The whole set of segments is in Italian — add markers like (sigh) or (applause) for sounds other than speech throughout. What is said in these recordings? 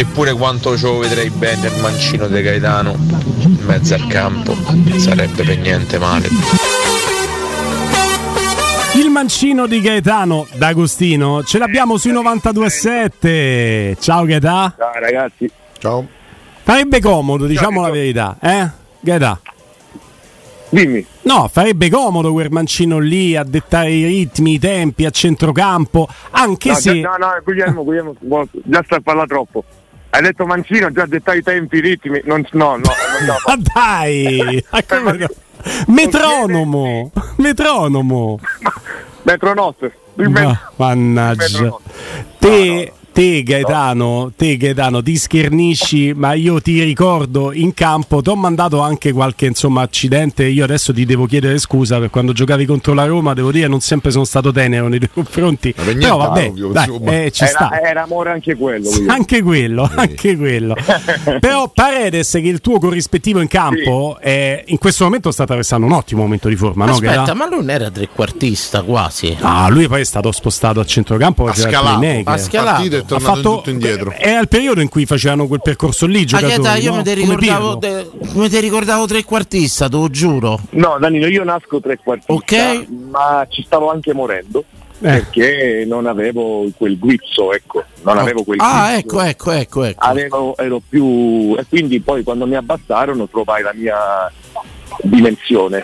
Eppure quanto lo vedrei bene il mancino di Gaetano in mezzo al campo. Sarebbe per niente male. Il mancino di Gaetano D'Agostino ce l'abbiamo sui 92.7. Ciao Gaetà. Ciao ragazzi. Ciao. Farebbe comodo, diciamo la verità, eh? Gaetà. Dimmi. No, farebbe comodo quel mancino lì a dettare i ritmi, i tempi a centrocampo, anche no, se... no, no, Guglielmo, Guglielmo, già sta a parlare troppo. Hai detto Mancino, già dettato i tempi, i ritmi. Non, (laughs) no, no, no, no. Ma dai! No? Metronomo! Metronomo! Metronotte. Ma- mannaggia. Te, te Gaetano, te Gaetano, ti schernisci, ma io ti ricordo in campo, ti ho mandato anche qualche insomma accidente, io adesso ti devo chiedere scusa per quando giocavi contro la Roma, devo dire non sempre sono stato tenero nei tuoi (laughs) confronti. niente, Però vabbè, ovvio, dai, eh, ci era, sta. era amore anche quello. Guglielmo. Anche quello, anche (laughs) quello. Però Paredes, che il tuo corrispettivo in campo, eh, in questo momento sta attraversando un ottimo momento di forma, no? Aspetta, Gaetà? ma lui non era trequartista quasi. Ah, lui poi è stato spostato a centrocampo Ha perché era scalato, ha scalato. E è tornato fatto, tutto indietro. Era il periodo in cui facevano quel percorso lì. Ah, Giocatori, Gaeta, io no? mi ricordavo, come ti ricordavo trequartista, te lo giuro. No, Danilo, io nasco trequartista, Ok. ma ci stavo anche morendo. Eh. Perché non avevo quel guizzo, ecco, non avevo quel Ah, guizzo. ecco, ecco, ecco, ecco. Avevo, ero più e quindi poi quando mi abbassarono trovai la mia dimensione.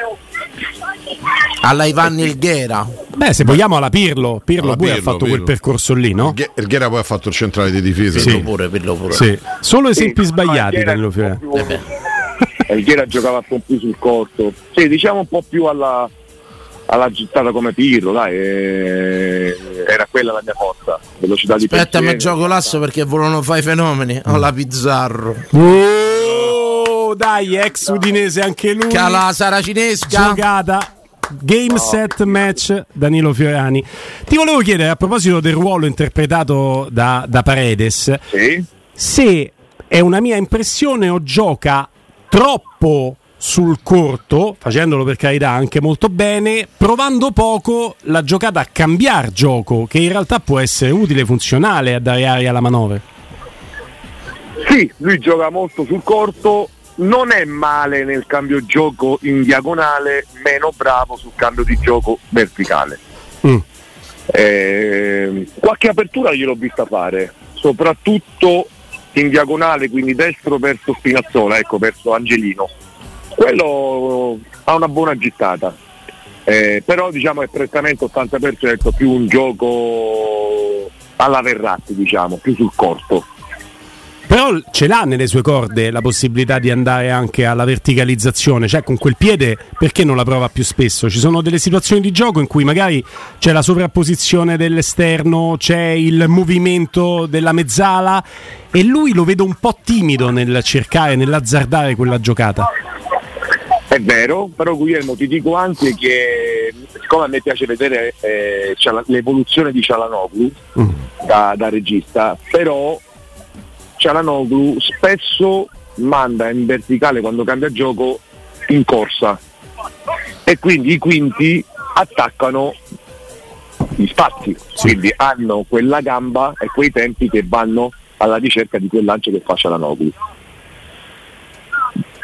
Alla Ivan Ilghera. Beh, se vogliamo alla Pirlo. Pirlo Alla poi ha Pirlo, fatto quel Pirlo. percorso lì, no? Ghe- Il Ghera poi ha fatto il centrale di difesa. Sì. Pirlo pure, Pirlo pure. Sì. Solo esempi Sì, sbagliati, Danilo Fiore. Elghiera (laughs) giocava un po' più sul corto. Sì, diciamo un po' più alla, alla gittata come Pirlo, dai, eh, era quella la mia forza. Velocità di Aspetta, mi gioco l'asso perché volevano fare i fenomeni. Ho la Pizzarro. Oh, dai, ex udinese anche lui. Cala Saracinesca. Giocata. Game set match Danilo Fiorani. Ti volevo chiedere a proposito del ruolo interpretato da, da Paredes, Sì? se è una mia impressione o gioca troppo sul corto, facendolo per carità anche molto bene, provando poco la giocata a cambiare gioco, che in realtà può essere utile e funzionale a dare aria alla manovra. Sì, lui gioca molto sul corto, non è male nel cambio gioco in diagonale, meno bravo sul cambio di gioco verticale. Mm. Eh, qualche apertura gliel'ho vista fare, soprattutto in diagonale, quindi destro verso Spinazzola, ecco, verso Angelino. Quello ha una buona gittata, Eh, però diciamo è prettamente 80% più un gioco alla Verratti, diciamo, più sul corto. Però ce l'ha nelle sue corde la possibilità di andare anche alla verticalizzazione, cioè con quel piede perché non la prova più spesso? Ci sono delle situazioni di gioco in cui magari c'è la sovrapposizione dell'esterno, c'è il movimento della mezzala e lui lo vedo un po' timido nel cercare, nell'azzardare quella giocata. È vero, però Guglielmo ti dico anche che siccome a me piace vedere eh, l'evoluzione di Cialanoglu Mm. da, da regista, però Cialanoglu spesso manda in verticale quando cambia gioco in corsa. E quindi i quinti attaccano gli spazi, quindi hanno quella gamba e quei tempi che vanno alla ricerca di quel lancio che fa Cialanoglu.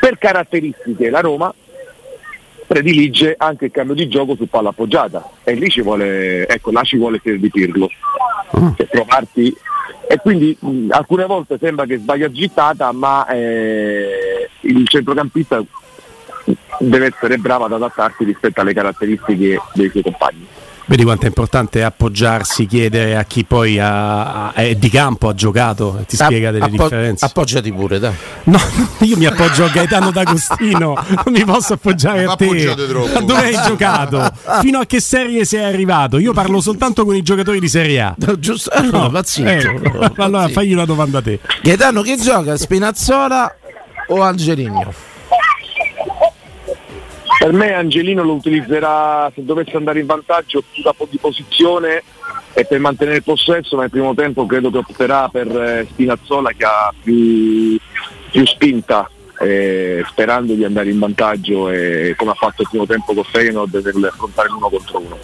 Per caratteristiche la Roma predilige anche il cambio di gioco su palla appoggiata. E lì ci vuole, ecco, là ci vuole di Pirlo. Cioè, trovarti e quindi mh, alcune volte sembra che sbaglia gittata, ma eh, il centrocampista deve essere bravo ad adattarsi rispetto alle caratteristiche dei suoi compagni. Vedi quanto è importante appoggiarsi, chiedere a chi poi ha- ha- è di campo, ha giocato e ti spiega delle Appo- differenze. Appoggiati pure, dai. No, (laughs) io mi appoggio a Gaetano D'Agostino, non mi posso appoggiare Ma a te. appoggiate troppo. A dove hai giocato? Fino a che serie sei arrivato? Io parlo soltanto con i giocatori di Serie A. Giusto? Allora, va zitto. Eh, Va allora fagli una domanda a te. Gaetano che gioca? Spinazzola o Angelino? Per me Angelino lo utilizzerà se dovesse andare in vantaggio più da po- di posizione e per mantenere il possesso, ma nel primo tempo credo che opterà per eh, Spinazzola che ha più, più spinta, eh, sperando di andare in vantaggio e come ha fatto il primo tempo con Feyenoord nell'affrontare l'uno contro uno.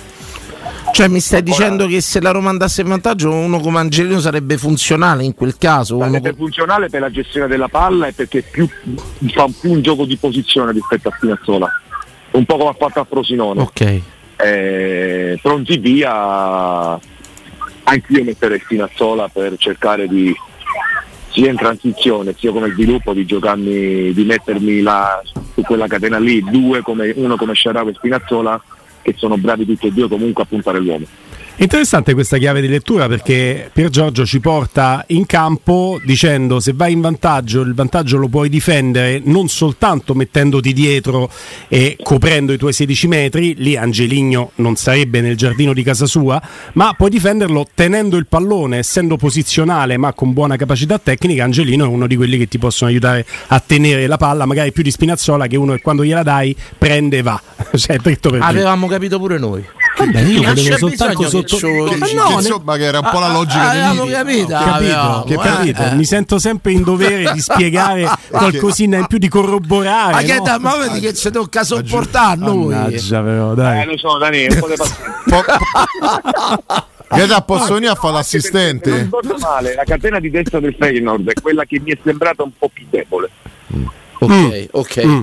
Cioè mi stai dicendo che se la Roma andasse in vantaggio uno come Angelino sarebbe funzionale in quel caso? Uno Sarebbe co- funzionale per la gestione della palla e perché più, fa più un gioco di posizione rispetto a Spinazzola. Un po' come ha fatto a Frosinone. ok. Eh, pronti via, anch'io metterei Spinazzola per cercare di sia in transizione sia come sviluppo di giocarmi, di mettermi là su quella catena lì, due come, uno come Sciaravo e Spinazzola che sono bravi tutti e due comunque a puntare l'uomo. Interessante questa chiave di lettura perché Pier Giorgio ci porta in campo dicendo se vai in vantaggio il vantaggio lo puoi difendere non soltanto mettendoti dietro e coprendo i tuoi 16 metri, lì Angeligno non sarebbe nel giardino di casa sua, ma puoi difenderlo tenendo il pallone, essendo posizionale ma con buona capacità tecnica, Angelino è uno di quelli che ti possono aiutare a tenere la palla, magari più di Spinazzola che uno che quando gliela dai prende e va, (laughs) cioè. Avevamo capito pure noi. Vabbè, io volevo c'è soltanto sotto... che no, che insomma, che era un po' la Ah, logica ah, avevamo liti. capito, Capito, che eh, capito? eh. Mi sento sempre in dovere di spiegare (laughs) qualcosina in più, di corroborare. Ma che no? da, ma vedi che ci tocca sopportare noi. Mannaggia, però, Eh dai. lo so Dani, un po' di pazienza. Po- Gaeta, posso venire a fare Non l'assistente? ricordo male, la catena di destra del Feyenoord è quella che mi è sembrata un po' più debole. Ok, ok. Mm.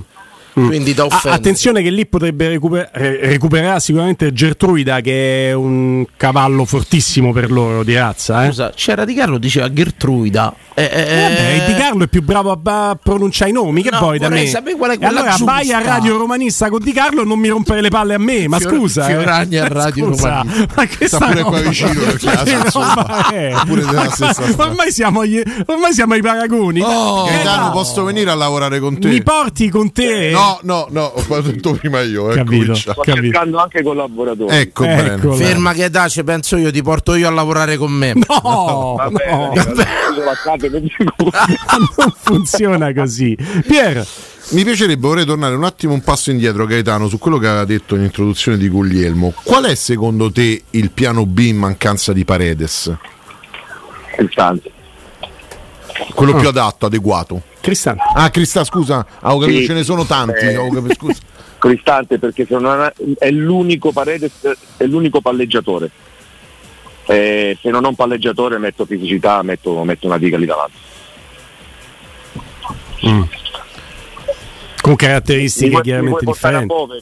Quindi da Ah, offendere. attenzione che lì potrebbe recuper- re- recuperare sicuramente Gertruida che è un cavallo fortissimo per loro di razza. Eh? Scusa, c'era Di Carlo diceva Gertruida. Eh, eh, Vabbè, eh, Di Carlo è più bravo a, pronunciare i nomi che No, poi da me. sapere qual è E allora giusta. vai a Radio Romanista con Di Carlo e non mi rompere le palle a me. Ma Fior- scusa, Fiorani eh. a Radio Scusa, Romanista. Ma che Sta pure qua vicino, perché la Sassuolo è? pure della stessa ormai, siamo agli- ormai siamo ai paragoni. Oh. Gaetano, posso venire a lavorare con te? Mi porti con te? No, no, no, ho fatto tutto prima io. Ecco, Capito. Sto Capito. cercando anche collaboratori. Ecco, bene. Eccola. Ferma che tace, penso io, ti porto io a lavorare con me. No, bene, no, lasciate, (laughs) (laughs) non funziona così. Pier, Mi piacerebbe, vorrei tornare un attimo un passo indietro, Gaetano, su quello che aveva detto in introduzione di Guglielmo. Qual è secondo te il piano B in mancanza di Paredes? Cristante. Quello più adatto, adeguato. Cristante. Ah, Crista, scusa, ah, ho capito, Sì. ce ne sono tanti. Eh. ho capito, scusa. (laughs) Cristante perché se non ha- è l'unico Paredes, è l'unico palleggiatore. Eh, se non ho un palleggiatore metto fisicità, metto, metto una diga lì davanti. Con caratteristiche Mi vuoi- mi chiaramente vuoi portare a differenti. Bove?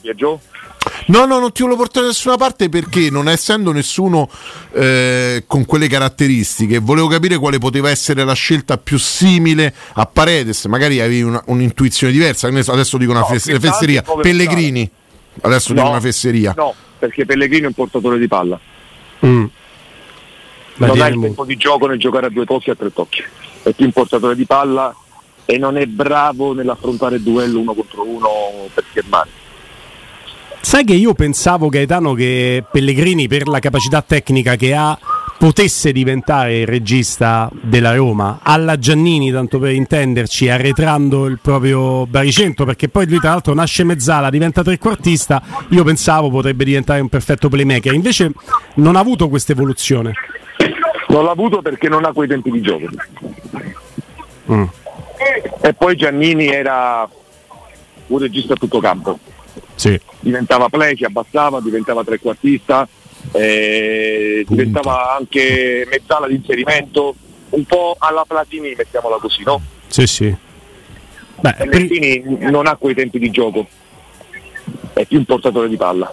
No, no, non ti volevo portare da nessuna parte perché non essendo nessuno eh, con quelle caratteristiche, volevo capire quale poteva essere la scelta più simile a Paredes. Magari avevi una- un'intuizione diversa. Adesso dico una No, fes- fesseria. Pellegrini. Adesso dico una fesseria. No, perché Pellegrino è un portatore di palla. Mm. La non ha il tempo di gioco nel giocare a due tocchi e a tre tocchi. È più un portatore di palla e non è bravo nell'affrontare il duello uno contro uno per schermare. Sai che io pensavo Gaetano che Pellegrini per la capacità tecnica che ha potesse diventare il regista della Roma alla Giannini tanto per intenderci arretrando il proprio baricentro perché poi lui tra l'altro nasce mezzala diventa trequartista io pensavo potrebbe diventare un perfetto playmaker invece non ha avuto questa evoluzione Non l'ha avuto perché non ha quei tempi di gioco. Mm. E poi Giannini era un regista a tutto campo. Sì. diventava play, si abbassava, diventava trequartista, eh, diventava anche mezzala di inserimento, un po' alla Platini, mettiamola così, no? sì sì Beh, pri- Pellegrini non ha quei tempi di gioco, è più un portatore di palla.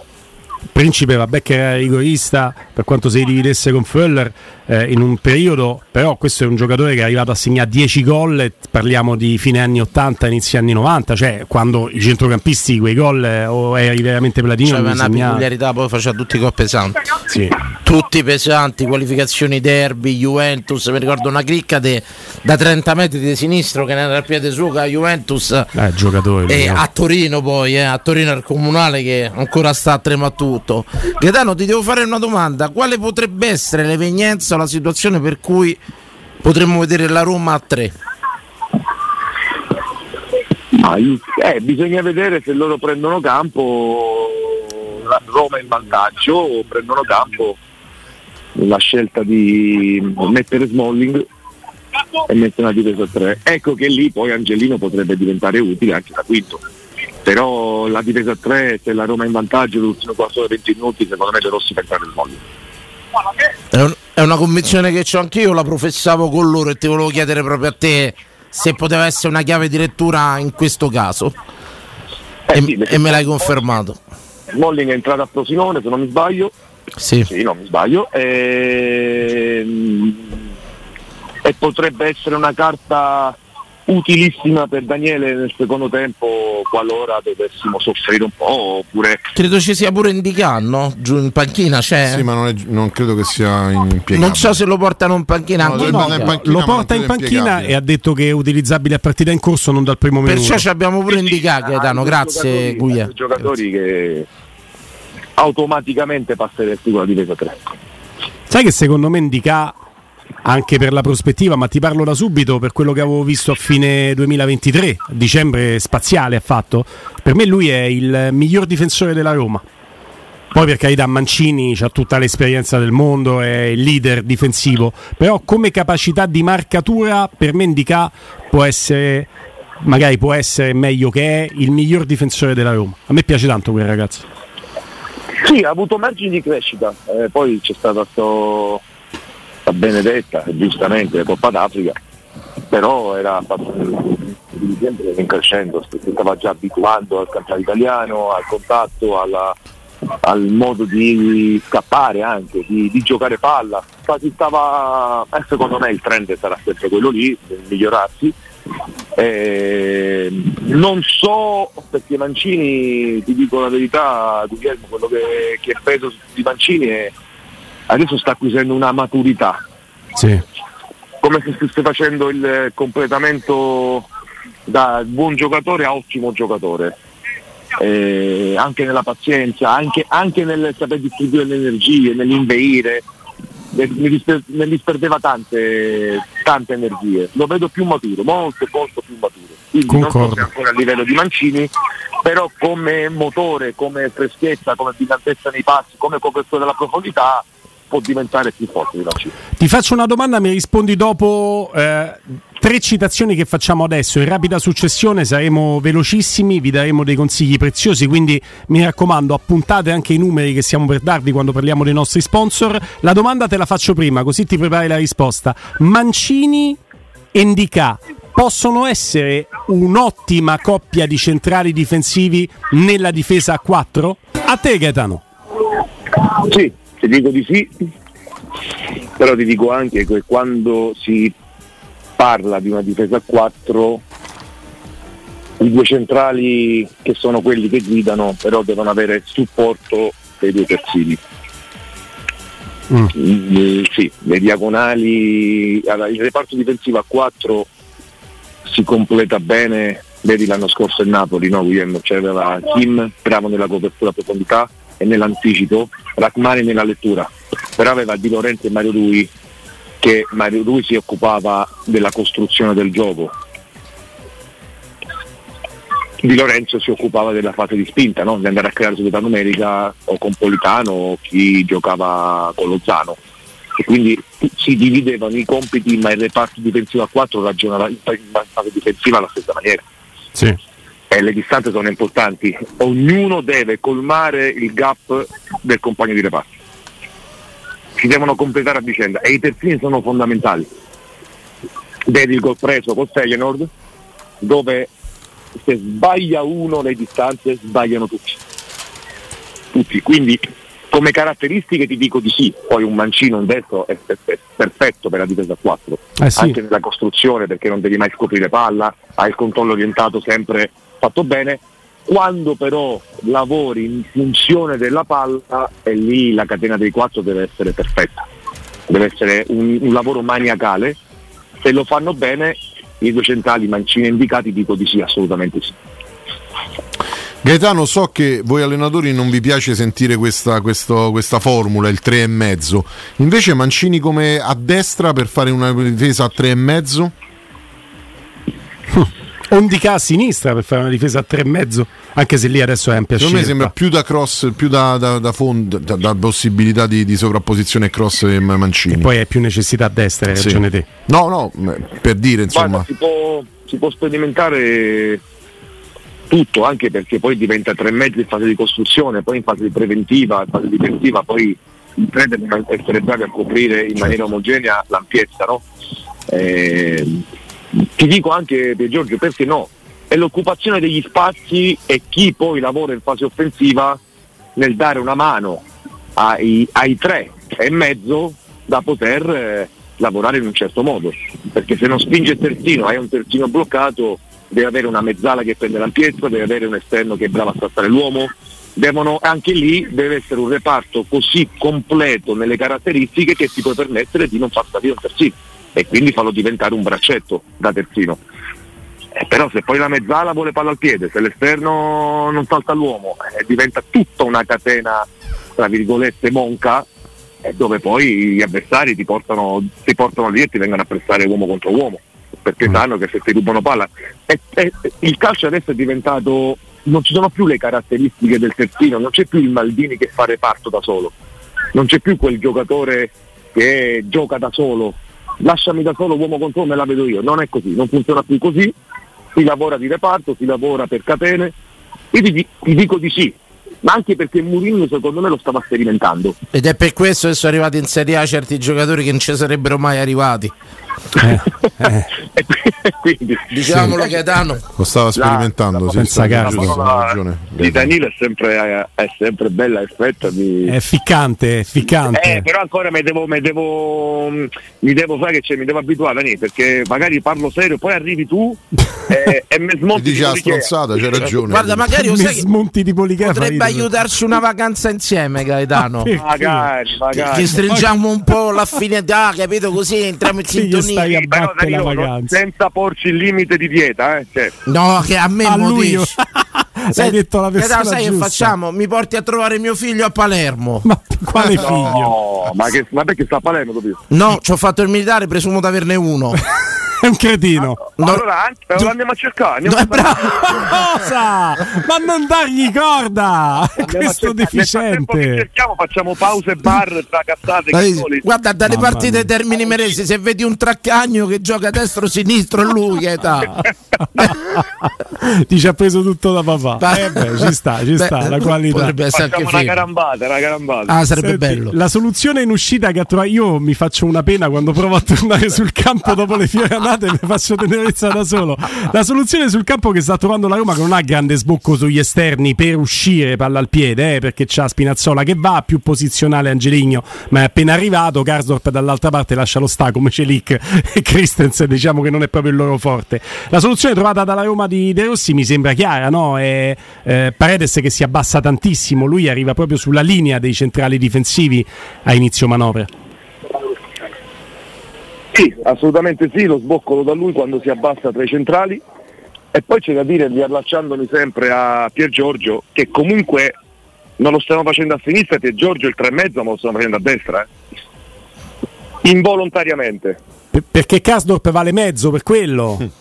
Principe vabbè che era rigorista per quanto si dividesse con Föller eh, in un periodo, però questo è un giocatore che è arrivato a segnare 10 gol, parliamo di fine anni 80, inizi anni 90, cioè quando i centrocampisti quei gol eh, o eri veramente platino li una peculiarità, poi faceva tutti i gol pesanti. Sì. Tutti pesanti, qualificazioni derby, Juventus, mi ricordo una cricca de- da 30 metri di sinistro che era al piede suo, la Juventus Eh, giocatore. E no? a Torino poi, eh, a Torino al comunale che ancora sta a trema tutto. Gaetano, ti devo fare una domanda. Quale potrebbe essere l'evenienza o la situazione per cui potremmo vedere la Roma a tre? Eh, bisogna vedere se loro prendono campo, la Roma in vantaggio o prendono campo la scelta di mettere Smalling e mettere una difesa a tre. Ecco che lì poi Angelino potrebbe diventare utile anche da quinto. Però la difesa a 3 se la Roma è in vantaggio l'ultimo quarto 20 minuti secondo me De Rossi per fare il mondo È, un- è una convinzione che ho anch'io, la professavo con loro e ti volevo chiedere proprio a te se poteva essere una chiave di lettura in questo caso. Eh e, sì, e me l'hai confermato. Smalling è entrato a Frosinone se non mi sbaglio Sì. sì non mi sbaglio e, e potrebbe essere una carta utilissima per Daniele nel secondo tempo qualora dovessimo soffrire un po' oppure Credo ci sia pure indicato, no? Giù in panchina c'è. Sì, ma non, è- non credo che sia impiegabile. non so se lo portano in panchina No, no. in panchina, Lo porta in panchina e ha detto che è utilizzabile a partita in corso, non dal primo minuto. Perciò ci abbiamo pure indicato, Gaetano. Grazie, giocatori- due giocatori che automaticamente passeresti con la difesa 3 Sai che secondo me indica anche per la prospettiva, ma ti parlo da subito per quello che avevo visto a fine 2023, a dicembre spaziale ha fatto. Per me lui è il miglior difensore della Roma. Poi per carità Mancini ha tutta l'esperienza del mondo, è il leader difensivo, però come capacità di marcatura per me Indica può essere magari può essere meglio che è il miglior difensore della Roma. A me piace tanto quel ragazzo. Sì, ha avuto margini di crescita, eh, poi c'è stata sto, sta Benedetta, giustamente, Coppa d'Africa, però era in crescendo, si stava già abituando al campionato italiano, al contatto, alla- al modo di scappare anche, di, di giocare palla. Quasi stava, eh, secondo me il trend sarà sempre quello lì, migliorarsi. Eh, non so perché Mancini, ti dico la verità, Guglielmo, quello che, che penso di Mancini è adesso sta acquisendo una maturità, Sì. come se stesse facendo il completamento da buon giocatore a ottimo giocatore. Eh, anche nella pazienza, anche, anche nel saper distribuire le energie, nell'inveire, ne, disper- ne disperdeva tante, tante energie. Lo vedo più maturo, molto molto più maturo. Quindi non so Concordo. ancora a livello di Mancini, però come motore, come freschezza, come brillantezza nei passi, come copertura della profondità può diventare più forte di Mancini. Ti faccio una domanda, mi rispondi dopo eh, tre citazioni che facciamo adesso. In rapida successione saremo velocissimi, vi daremo dei consigli preziosi, quindi mi raccomando appuntate anche i numeri che stiamo per darvi quando parliamo dei nostri sponsor. La domanda te la faccio prima, così ti prepari la risposta. Mancini e Ndika possono essere un'ottima coppia di centrali difensivi nella difesa a 4? A te Gaetano. Sì, ti dico di sì, però ti dico anche che quando si parla di una difesa a 4 i due centrali che sono quelli che guidano però devono avere il supporto dei due terzini. Mm, sì, le diagonali, allora, il reparto difensivo a 4 si completa bene, vedi l'anno scorso il Napoli, no Guglielmo? C'era Kim bravo nella copertura a profondità e nell'anticipo, Rachmani nella lettura, però aveva Di Lorenzo e Mario Rui che Mario Rui si occupava della costruzione del gioco. Di Lorenzo si occupava della fase di spinta, no? di andare a creare società numerica o con Politano o chi giocava con Lozano. E quindi si dividevano i compiti ma il reparto difensivo a 4 ragionava in fase difensiva alla stessa maniera Sì. E le distanze sono importanti, ognuno deve colmare il gap del compagno di reparto. Si devono completare a vicenda e i terzini sono fondamentali. Vedi il gol preso col Feyenoord dove se sbaglia uno le distanze sbagliano tutti. Tutti, quindi come caratteristiche ti dico di sì, poi un mancino un destro è perfetto per la difesa a 4, Eh sì. anche nella costruzione perché non devi mai scoprire palla, hai il controllo orientato sempre fatto bene, quando però lavori in funzione della palla e lì la catena dei quattro deve essere perfetta, deve essere un, un lavoro maniacale, se lo fanno bene i due centrali mancini indicati dico di sì, assolutamente sì. Gaetano, so che voi allenatori non vi piace sentire questa, questo- questa formula, il 3,5. Invece Mancini come a destra per fare una difesa a 3,5? (laughs) Ondica a sinistra per fare una difesa a tre e mezzo, anche se lì adesso è ampia Secondo me scelta. sembra più da cross, più da, da, da fondo, da, da possibilità di, di sovrapposizione cross e Mancini. Poi hai più necessità a destra, hai Sì. ragione te. No, no, per dire insomma. Guarda, si può, si può sperimentare tutto, anche perché poi diventa tre mezzi in fase di costruzione, poi in fase di preventiva, in fase difensiva, poi i tre devono essere bravi a coprire in maniera omogenea l'ampiezza, no? Eh, ti dico anche per Giorgio perché no? È l'occupazione degli spazi e chi poi lavora in fase offensiva nel dare una mano ai, ai tre e mezzo da poter eh, lavorare in un certo modo. Perché se non spinge il terzino, hai un terzino bloccato, deve avere una mezzala che prende l'ampiezza, deve avere un esterno che è bravo a trattare l'uomo. Devono, anche lì deve essere un reparto così completo nelle caratteristiche che ti può permettere di non far salire un terzino e quindi farlo diventare un braccetto da terzino. Eh, però se poi la mezzala vuole palla al piede, se l'esterno non salta l'uomo, eh, diventa tutta una catena, tra virgolette, monca, eh, dove poi gli avversari ti portano, ti portano lì e ti vengono a prestare uomo contro uomo, perché Mm. sanno che se ti rubano palla. Il calcio adesso è diventato, non ci sono più le caratteristiche del terzino, non c'è più il Maldini che fa reparto da solo, non c'è più quel giocatore che gioca da solo, lasciami da solo uomo contro me la vedo io, non è così, non funziona più così, si lavora di reparto, si lavora per catene, io ti, ti dico di sì, ma anche perché Mourinho secondo me lo stava sperimentando. Ed è per questo che sono arrivati in Serie A certi giocatori che non ci sarebbero mai arrivati. (laughs) E quindi, Diciamolo Gaetano. Lo stava sperimentando, sì, senza sì, caso. la di Danilo è sempre, è sempre bella effetta di... È ficcante, è ficcante. Eh, però ancora mi devo, mi devo, mi devo fare che c'è, mi devo abituare Dani, perché magari parlo serio, poi arrivi tu (laughs) e, e mi Ti smonti dice la di stronzata, c'è ragione. Guarda, magari Mi sai smonti tipo l'Ikea potrebbe aiutarci una vacanza insieme, Gaetano. Perché? Magari, magari. Che stringiamo un po' l'affinità, capito? Così entriamo in Che stai a Però battere la vacanza. senza porci il limite di dieta, eh? cioè, No, che a me A lui dici. (laughs) hai detto la persona sai che giusta. facciamo? Mi porti a trovare mio figlio a Palermo. Ma quale figlio? no, ma, che, ma perché sta a Palermo dopo? No, ci ho fatto il militare, presumo di averne uno. (laughs) È un cretino. No. allora lo andiamo a cercare, andiamo No, a è bravo. (laughs) Cosa? Ma non dargli corda! È Andiamo a questo cercare. Nel deficiente. cerchiamo, facciamo pause, bar, tra cazzate, Dai. Guarda, dalle Mamma partite mia. Termini Meresi, se vedi un traccagno che gioca destro-sinistro, è lui che età. (laughs) Ti ci ha preso tutto da papà. Eh beh, ci sta, ci sta, Beh, la qualità. Potrebbe essere Facciamo anche una carambata, una carambata. Ah, sarebbe Senti, bello. La soluzione in uscita che ha trovato io mi faccio una pena quando provo a tornare sul campo dopo le (laughs) fioranate mi faccio tenerezza da solo. La soluzione sul campo che sta trovando la Roma che non ha grande sbocco sugli esterni per uscire palla al piede, eh, perché c'ha Spinazzola che va, più posizionale Angeligno, ma è appena arrivato, Karsdorp dall'altra parte lascia lo sta come Celic e Christensen, diciamo che non è proprio il loro forte. La soluzione trovata dalla Roma di De Rossi mi sembra chiara, no? È eh, Paredes che si abbassa tantissimo, lui arriva proprio sulla linea dei centrali difensivi a inizio manovra. Sì, assolutamente sì, lo sboccolo da lui quando si abbassa tra i centrali. E poi c'è da dire, riallacciandomi sempre a Pier Giorgio, che comunque non lo stiamo facendo a sinistra, Pier Giorgio il 3,5 ma lo stiamo facendo a destra. eh. Involontariamente. Per- perché Karsdorp vale mezzo per quello. (laughs)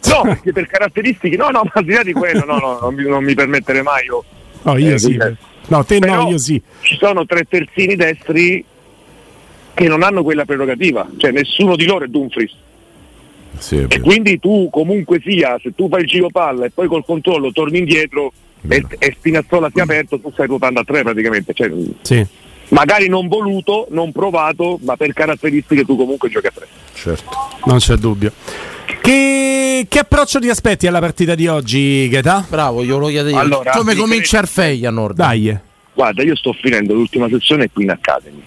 No, perché per caratteristiche, no, no, ma al di là di quello, no, no, non mi, non mi permetterei mai io. No, io Eh, sì. No, te Però no, io sì. Ci sono tre terzini destri che non hanno quella prerogativa, cioè nessuno di loro è Dumfries. Sì, è E quindi tu comunque sia, se tu fai il giro palla e poi col controllo torni indietro e, e Spinazzola si è aperto, tu stai ruotando a tre praticamente. Cioè, Sì. magari non voluto, non provato, ma per caratteristiche tu comunque giochi a tre. certo. Non c'è dubbio. Che, che approccio ti aspetti alla partita di oggi, Gaetà? Bravo, io lo chiedo io. Allora, Come mi comincia il Feyenoord? Dai. Guarda, io sto finendo l'ultima sezione qui in Academy,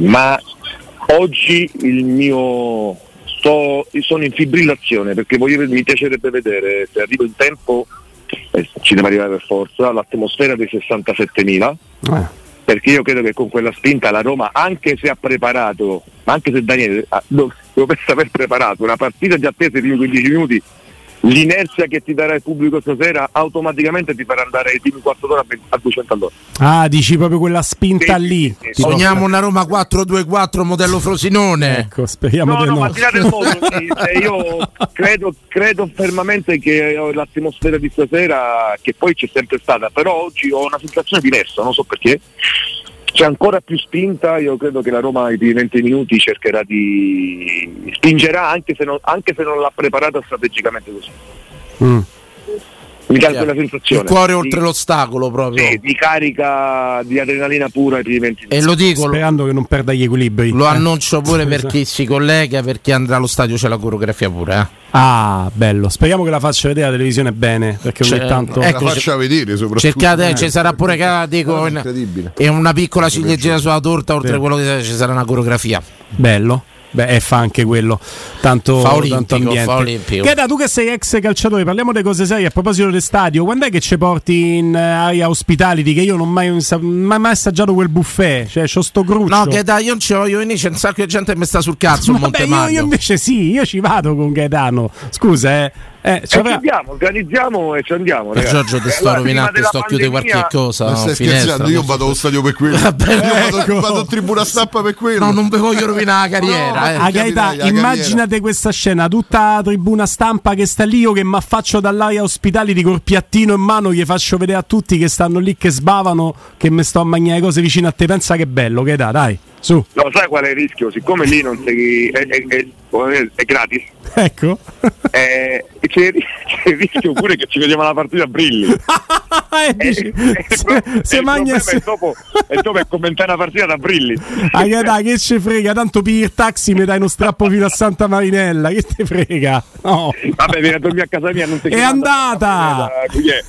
ma oggi il mio sto, sono in fibrillazione perché voglio, mi piacerebbe vedere se arrivo in tempo, eh, ci deve arrivare per forza, l'atmosfera dei 67.000 Eh. perché io credo che con quella spinta la Roma, anche se ha preparato, ma anche se Daniele ha- dov- dovesse aver preparato una partita di attesa di 15 minuti, l'inerzia che ti darà il pubblico stasera automaticamente ti farà andare ai primi 4 ore a, 20 a 200 all'ora. Ah, dici proprio quella spinta Sì, lì. sì, sì. Sogniamo una Roma 4-2-4 modello Frosinone. Ecco, speriamo No, di no, no. ma modo, (laughs) io credo, credo fermamente che l'atmosfera di stasera, che poi c'è sempre stata, però oggi ho una sensazione diversa, non so perché. C'è ancora più spinta, io credo che la Roma i primi 20 minuti cercherà di spingerà anche se non, anche se non l'ha preparata strategicamente così. Mm. Mi dà Chiaro. quella sensazione. Il cuore Di- oltre l'ostacolo proprio. sì, di carica di adrenalina pura ai primi 20 E lo dico, lo, Sperando che non perda gli equilibri. lo Eh. annuncio pure (laughs) per chi si collega, per chi andrà allo stadio c'è la coreografia pure. Eh. Ah, bello. Speriamo che la faccia vedere la televisione bene. Perché ogni Cioè, tanto. ecco, la faccia vedere soprattutto. Cercate, Eh. ci sarà pure che dico, in- incredibile. e una piccola ciliegina sulla torta, oltre a quello che ci sarà una coreografia. Bello. Beh, e fa anche quello. Tanto, Fa olimpico, tanto ambiente. fa olimpico. Tu che sei ex calciatore, parliamo delle cose serie. A proposito del stadio, quando è che ci porti in eh, area hospitality? Che io non ho mai, mai, mai assaggiato quel buffet. Cioè, c'ho sto gruccio. No, che dai, io non ci voglio venire, c'è un sacco di gente che mi sta sul cazzo. (laughs) Vabbè, io, io invece sì, io ci vado con Gaetano. Scusa, eh. Eh ci ci avrà- andiamo, organizziamo e ci andiamo. Per ragazzi. Giorgio ti Eh, sto rovinando, sto a chiudere qualche cosa. Ma no, stai finestra, scherzando? Io vado allo stadio per quello. Vabbè, (laughs) Io no. vado, vado a tribuna stampa per quello. No, non vi voglio rovinare la No, carriera. ma- eh. Ah, Gaeta, immaginate questa scena, tutta la tribuna stampa che sta lì, io che mi affaccio dall'area ospitality col piattino in mano, gli faccio vedere a tutti che stanno lì che sbavano, che mi sto a mangiare cose vicino a te. Pensa che bello, Gaeta, dai, su, No, sai qual è il rischio? Siccome lì non sei, è, è- è- è gratis, (laughs) ecco. eh, c'è, (laughs) c'è il rischio pure che ci vediamo la partita a brilli. (laughs) e dici, Eh, eh, il pro- se, eh, se è dopo, è dopo è commentare una partita da brilli. Ah, Gaeta, che ci frega, tanto pigli il taxi, mi dai uno strappo fino a Santa Marinella, che te frega? No. Vabbè, vieni a dormire a casa mia, non ti È andata! Cioè,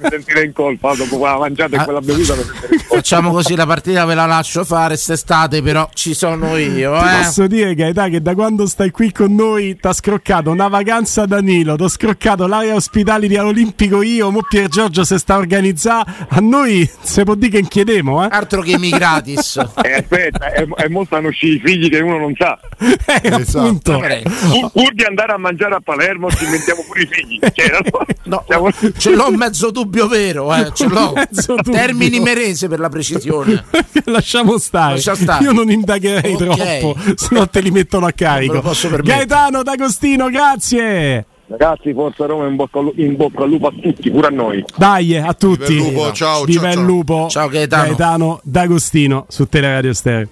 mi sentirei in colpa dopo quella mangiata e quella bevuta. in colpa. Facciamo così la partita ve la lascio fare quest'estate, però ci sono io, Ti eh. Posso dire, Gaetà, che da quando stai qui con noi ti ha scroccato una vacanza da Nilo, ti ho scroccato l'area ospitality all'Olimpico io, mo Pier Giorgio si sta organizzando. A noi se può dire che chiediamo, eh? Altro che mi gratis. (laughs) Eh, aspetta, è, è mo stanno usciti i figli che uno non sa. (laughs) Eh, Esatto. appunto. Pur, pur di andare a mangiare a Palermo ci inventiamo pure i figli. (laughs) Cioè, no, siamo- ce l'ho mezzo dubbio vero, eh, ce l'ho. Termini merese per la precisione. Lasciamo stare. Lascia stare. Io non indagherei Ok. troppo, se no te li mettono a carico. Non Gaetano D'Agostino, grazie. Ragazzi, forza Roma, in bocca, lu- in bocca al lupo a tutti, pure a noi. Dai, a tutti. Viva il lupo, ciao, Viva ciao, il ciao. lupo. Ciao, Gaetano. Gaetano D'Agostino su Teleradio Stereo.